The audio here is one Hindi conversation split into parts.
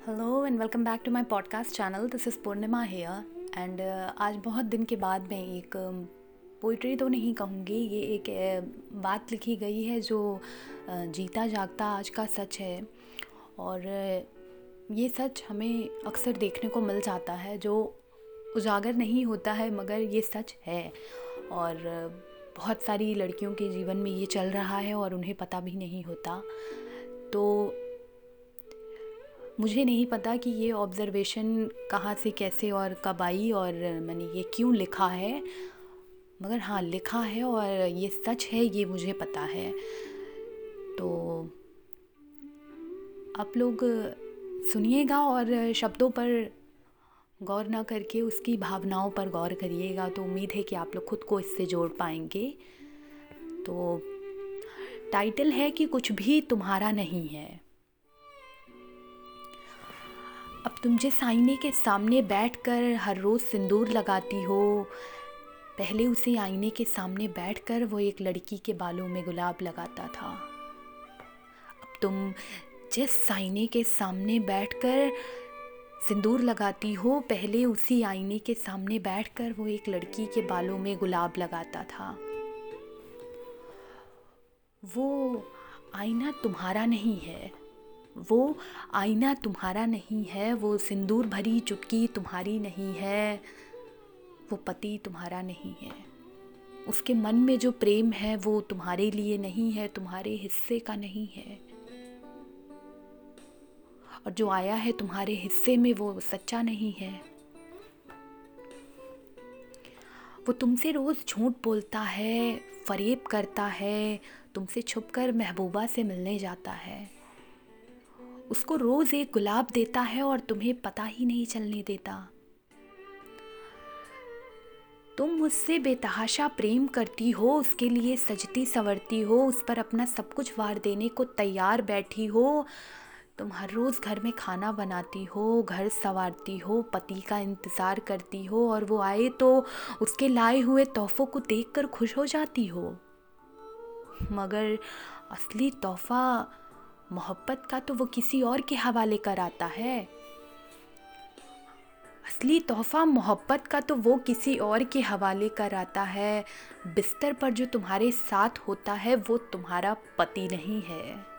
Hello and welcome back to my podcast channel this is Purnima here and आज बहुत दिन के बाद मैं एक पोइट्री तो नहीं कहूँगी ये एक uh, बात लिखी गई है जो uh, जीता जागता आज का सच है और uh, ये सच हमें अक्सर देखने को मिल जाता है जो उजागर नहीं होता है मगर ये सच है और बहुत सारी लड़कियों के जीवन में ये चल रहा है और उन्हें पता भी नहीं होता। तो मुझे नहीं पता कि ये ऑब्ज़र्वेशन कहाँ से कैसे और कब आई और मैंने ये क्यों लिखा है। मगर हाँ लिखा है और ये सच है, ये मुझे पता है। तो आप लोग सुनिएगा और शब्दों पर गौर ना करके उसकी भावनाओं पर गौर करिएगा। तो उम्मीद है कि आप लोग खुद को इससे जोड़ पाएँगे। तो टाइटल है कि कुछ भी तुम्हारा नहीं है। अब तुम जिस आईने के सामने बैठकर हर रोज़ सिंदूर लगाती हो, पहले उसी आईने के सामने बैठकर वो एक लड़की के बालों में गुलाब लगाता था। अब तुम जिस आईने के सामने बैठकर सिंदूर लगाती हो, पहले उसी आईने के सामने बैठकर वो एक लड़की के बालों में गुलाब लगाता था। वो आईना तुम्हारा नहीं है। वो आईना तुम्हारा नहीं है, वो सिंदूर भरी चुटकी तुम्हारी नहीं है, वो पति तुम्हारा नहीं है। उसके मन में जो प्रेम है, वो तुम्हारे लिए नहीं है, तुम्हारे हिस्से का नहीं है। और जो आया है तुम्हारे हिस्से में, वो सच्चा नहीं है। वो तुमसे रोज़ झूठ बोलता है, फरेब करता है, तुमसे छुपकर महबूबा से मिलने जाता है। उसको रोज़ एक गुलाब देता है और तुम्हें पता ही नहीं चलने देता। तुम मुझसे बेतहाशा प्रेम करती हो, उसके लिए सजती संवरती हो, उस पर अपना सब कुछ वार देने को तैयार बैठी हो। तुम हर रोज़ घर में खाना बनाती हो, घर संवारती हो, पति का इंतज़ार करती हो और वो आए तो उसके लाए हुए तोहफ़ों को देखकर खुश हो जाती हो। मगर असली तोहफ़ा मोहब्बत का तो वो किसी और के हवाले कर आता है। असली तोहफ़ा मोहब्बत का तो वो किसी और के हवाले कर आता है। बिस्तर पर जो तुम्हारे साथ होता है, वो तुम्हारा पति नहीं है।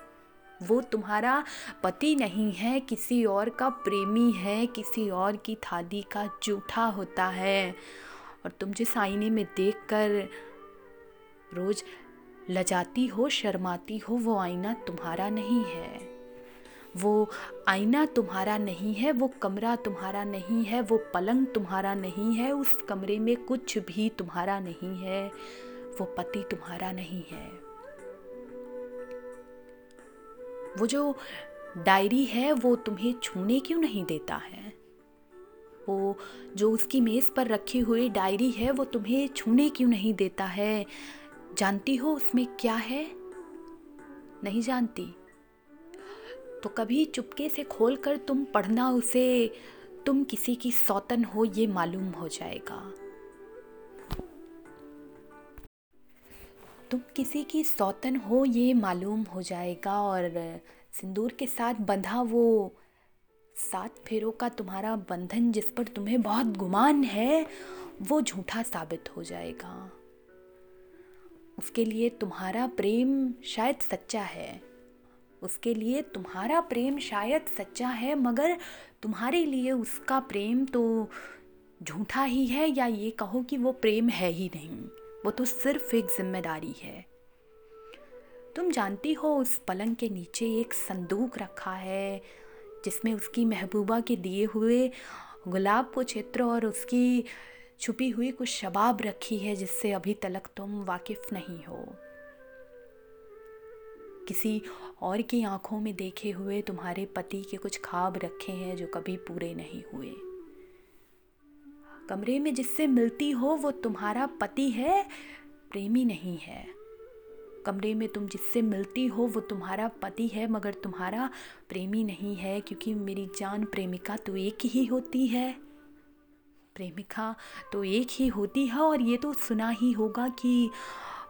वो तुम्हारा पति नहीं है, किसी और का प्रेमी है, किसी और की थाली का जूठा होता है। और तुम जिस आईने में देखकर रोज़ लजाती हो, शर्माती हो, वो आईना तुम्हारा नहीं है। वो आईना तुम्हारा नहीं है, वो कमरा तुम्हारा नहीं है, वो पलंग तुम्हारा नहीं है, उस कमरे में कुछ भी तुम्हारा नहीं है, वो पति तुम्हारा नहीं है। वो जो डायरी है, वो तुम्हें छूने क्यों नहीं देता है? वो जो उसकी मेज़ पर रखी हुई डायरी है, वो तुम्हें छूने क्यों नहीं देता है? जानती हो उसमें क्या है? नहीं जानती। तो कभी चुपके से खोलकर तुम पढ़ना उसे, तुम किसी की सौतन हो ये मालूम हो जाएगा। तुम किसी की सौतन हो ये मालूम हो जाएगा और सिंदूर के साथ बंधा वो सात फेरों का तुम्हारा बंधन जिस पर तुम्हें बहुत गुमान है, वो झूठा साबित हो जाएगा। उसके लिए तुम्हारा प्रेम शायद सच्चा है। उसके लिए तुम्हारा प्रेम शायद सच्चा है, मगर तुम्हारे लिए उसका प्रेम तो झूठा ही है, या ये कहो कि वो प्रेम है ही नहीं। वो तो सिर्फ़ एक ज़िम्मेदारी है। तुम जानती हो, उस पलंग के नीचे एक संदूक रखा है, जिसमें उसकी महबूबा के दिए हुए गुलाब को चित्र और उसकी छुपी हुई कुछ शबाब रखी है जिससे अभी तलक तुम वाकिफ नहीं हो। किसी और की आँखों में देखे हुए तुम्हारे पति के कुछ खाब रखे हैं जो कभी पूरे नहीं हुए। कमरे में जिससे मिलती हो वो तुम्हारा पति है, प्रेमी नहीं है। कमरे में तुम जिससे मिलती हो वो तुम्हारा पति है, मगर तुम्हारा प्रेमी नहीं है, क्योंकि मेरी जान प्रेमिका तो एक ही होती है। प्रेमिका तो एक ही होती है और ये तो सुना ही होगा कि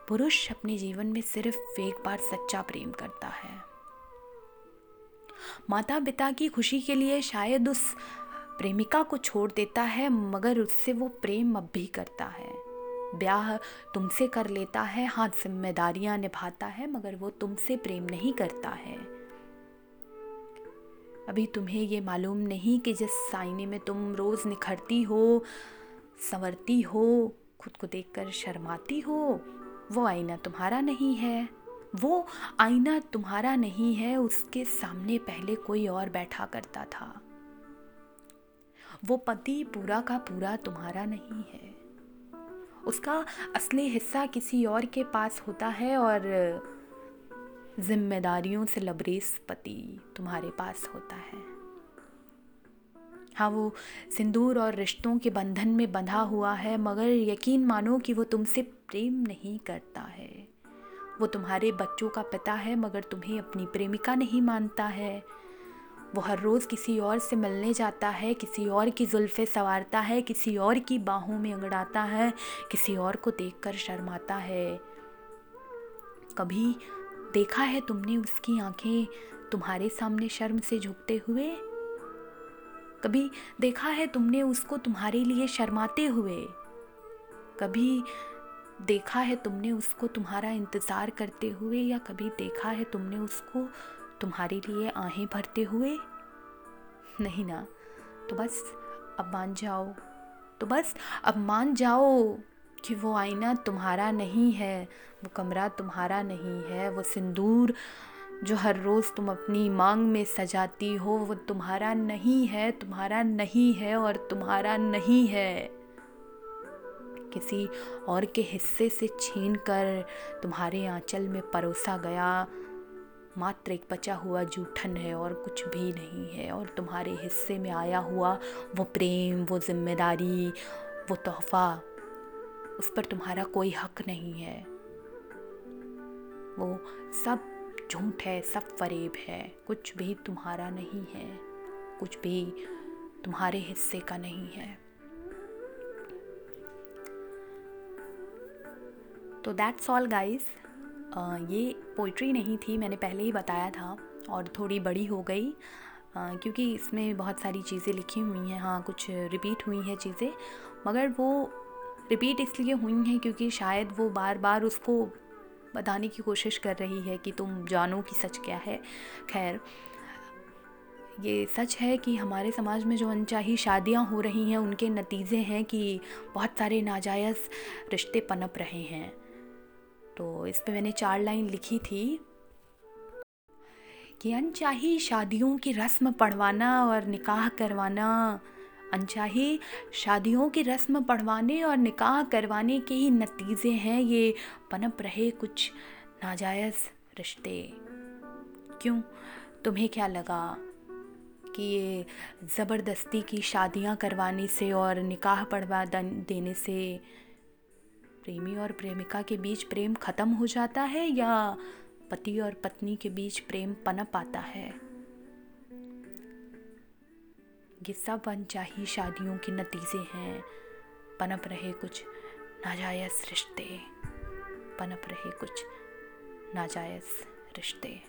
पुरुष अपने जीवन में सिर्फ़ एक बार सच्चा प्रेम करता है। माता पिता की खुशी के लिए शायद उस प्रेमिका को छोड़ देता है, मगर उससे वो प्रेम अब भी करता है। ब्याह तुमसे कर लेता है हाँ जिम्मेदारियाँ निभाता है, मगर वो तुमसे प्रेम नहीं करता है। अभी तुम्हें ये मालूम नहीं कि जिस आईने में तुम रोज़ निखरती हो, संवरती हो, खुद को देखकर शर्माती हो, वो आईना तुम्हारा नहीं है। वो आईना तुम्हारा नहीं है, उसके सामने पहले कोई और बैठा करता था। वो पति पूरा का पूरा तुम्हारा नहीं है। उसका असली हिस्सा किसी और के पास होता है और जिम्मेदारियों से लबरेज पति तुम्हारे पास होता है। हाँ वो सिंदूर और रिश्तों के बंधन में बंधा हुआ है, मगर यकीन मानो कि वो तुमसे प्रेम नहीं करता है। वो तुम्हारे बच्चों का पिता है, मगर तुम्हें अपनी प्रेमिका नहीं मानता है। वो हर रोज़ किसी और से मिलने जाता है, किसी और की जुल्फ़े संवारता है, किसी और की बाहों में अंगड़ाता है, किसी और को देखकर शर्माता है। कभी देखा है तुमने उसकी आँखें तुम्हारे सामने शर्म से झुकते हुए? कभी देखा है तुमने उसको तुम्हारे लिए शर्माते हुए? कभी देखा है तुमने उसको तुम्हारा इंतज़ार करते हुए या कभी देखा है तुमने उसको तुम्हारे लिए आहें भरते हुए? नहीं ना तो बस अब मान जाओ तो बस अब मान जाओ। कि वो आईना तुम्हारा नहीं है, वो कमरा तुम्हारा नहीं है, वो सिंदूर जो हर रोज़ तुम अपनी मांग में सजाती हो, वो तुम्हारा नहीं है, तुम्हारा नहीं है और तुम्हारा नहीं है। किसी और के हिस्से से छीन कर तुम्हारे आंचल में परोसा गया मात्र एक बचा हुआ जूठन है और कुछ भी नहीं है और तुम्हारे हिस्से में आया हुआ वो प्रेम, वो ज़िम्मेदारी, वो तोहफ़ा। उस पर तुम्हारा कोई हक नहीं है। वो सब झूठ है सब फरेब है कुछ भी तुम्हारा नहीं है कुछ भी तुम्हारे हिस्से का नहीं है। तो दैट्स ऑल गाइस ये पोइट्री नहीं थी मैंने पहले ही बताया था और थोड़ी बड़ी हो गई uh, क्योंकि इसमें बहुत सारी चीज़ें लिखी हुई हैं हाँ कुछ रिपीट हुई हैं चीज़ें मगर वो रिपीट इसलिए हुई हैं क्योंकि शायद वो बार बार उसको बताने की कोशिश कर रही है कि तुम जानो कि सच क्या है। खैर, ये सच है कि हमारे समाज में जो अनचाही शादियाँ हो रही हैं, उनके नतीजे हैं कि बहुत सारे नाजायज़ रिश्ते पनप रहे हैं। तो इस पर मैंने चार लाइन लिखी थी कि अनचाही शादियों की रस्म पढ़वाना और निकाह करवाना अनचाही शादियों की रस्म पढ़वाने और निकाह करवाने के ही नतीजे हैं। ये पनप रहे कुछ नाजायज़ रिश्ते। क्यों? तुम्हें क्या लगा कि ये ज़बरदस्ती की शादियाँ करवाने से और निकाह पढ़वा देने से प्रेमी और प्रेमिका के बीच प्रेम ख़त्म हो जाता है या पति और पत्नी के बीच प्रेम पनप आता है? ये सब अनचाही शादियों के नतीजे हैं। पनप रहे कुछ नाजायज़ रिश्ते। पनप रहे कुछ नाजायज़ रिश्ते।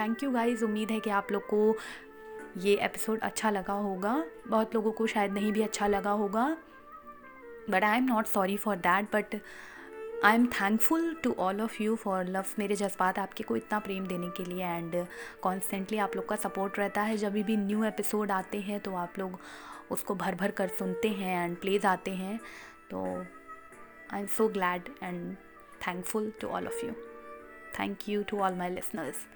थैंक यू गाइज़ उम्मीद है कि आप लोग को ये एपिसोड अच्छा लगा होगा। बहुत लोगों को शायद नहीं भी अच्छा लगा होगा। But I am not sorry for that but I am thankful to all of you for love मेरे जज्बात आपके को इतना प्रेम देने के लिए एंड कॉन्स्टेंटली आप लोग का सपोर्ट रहता है। जब भी न्यू एपिसोड आते हैं तो आप लोग उसको भर भर कर सुनते हैं एंड प्लेज आते हैं। तो I am so glad and thankful to all of you thank you to all my listeners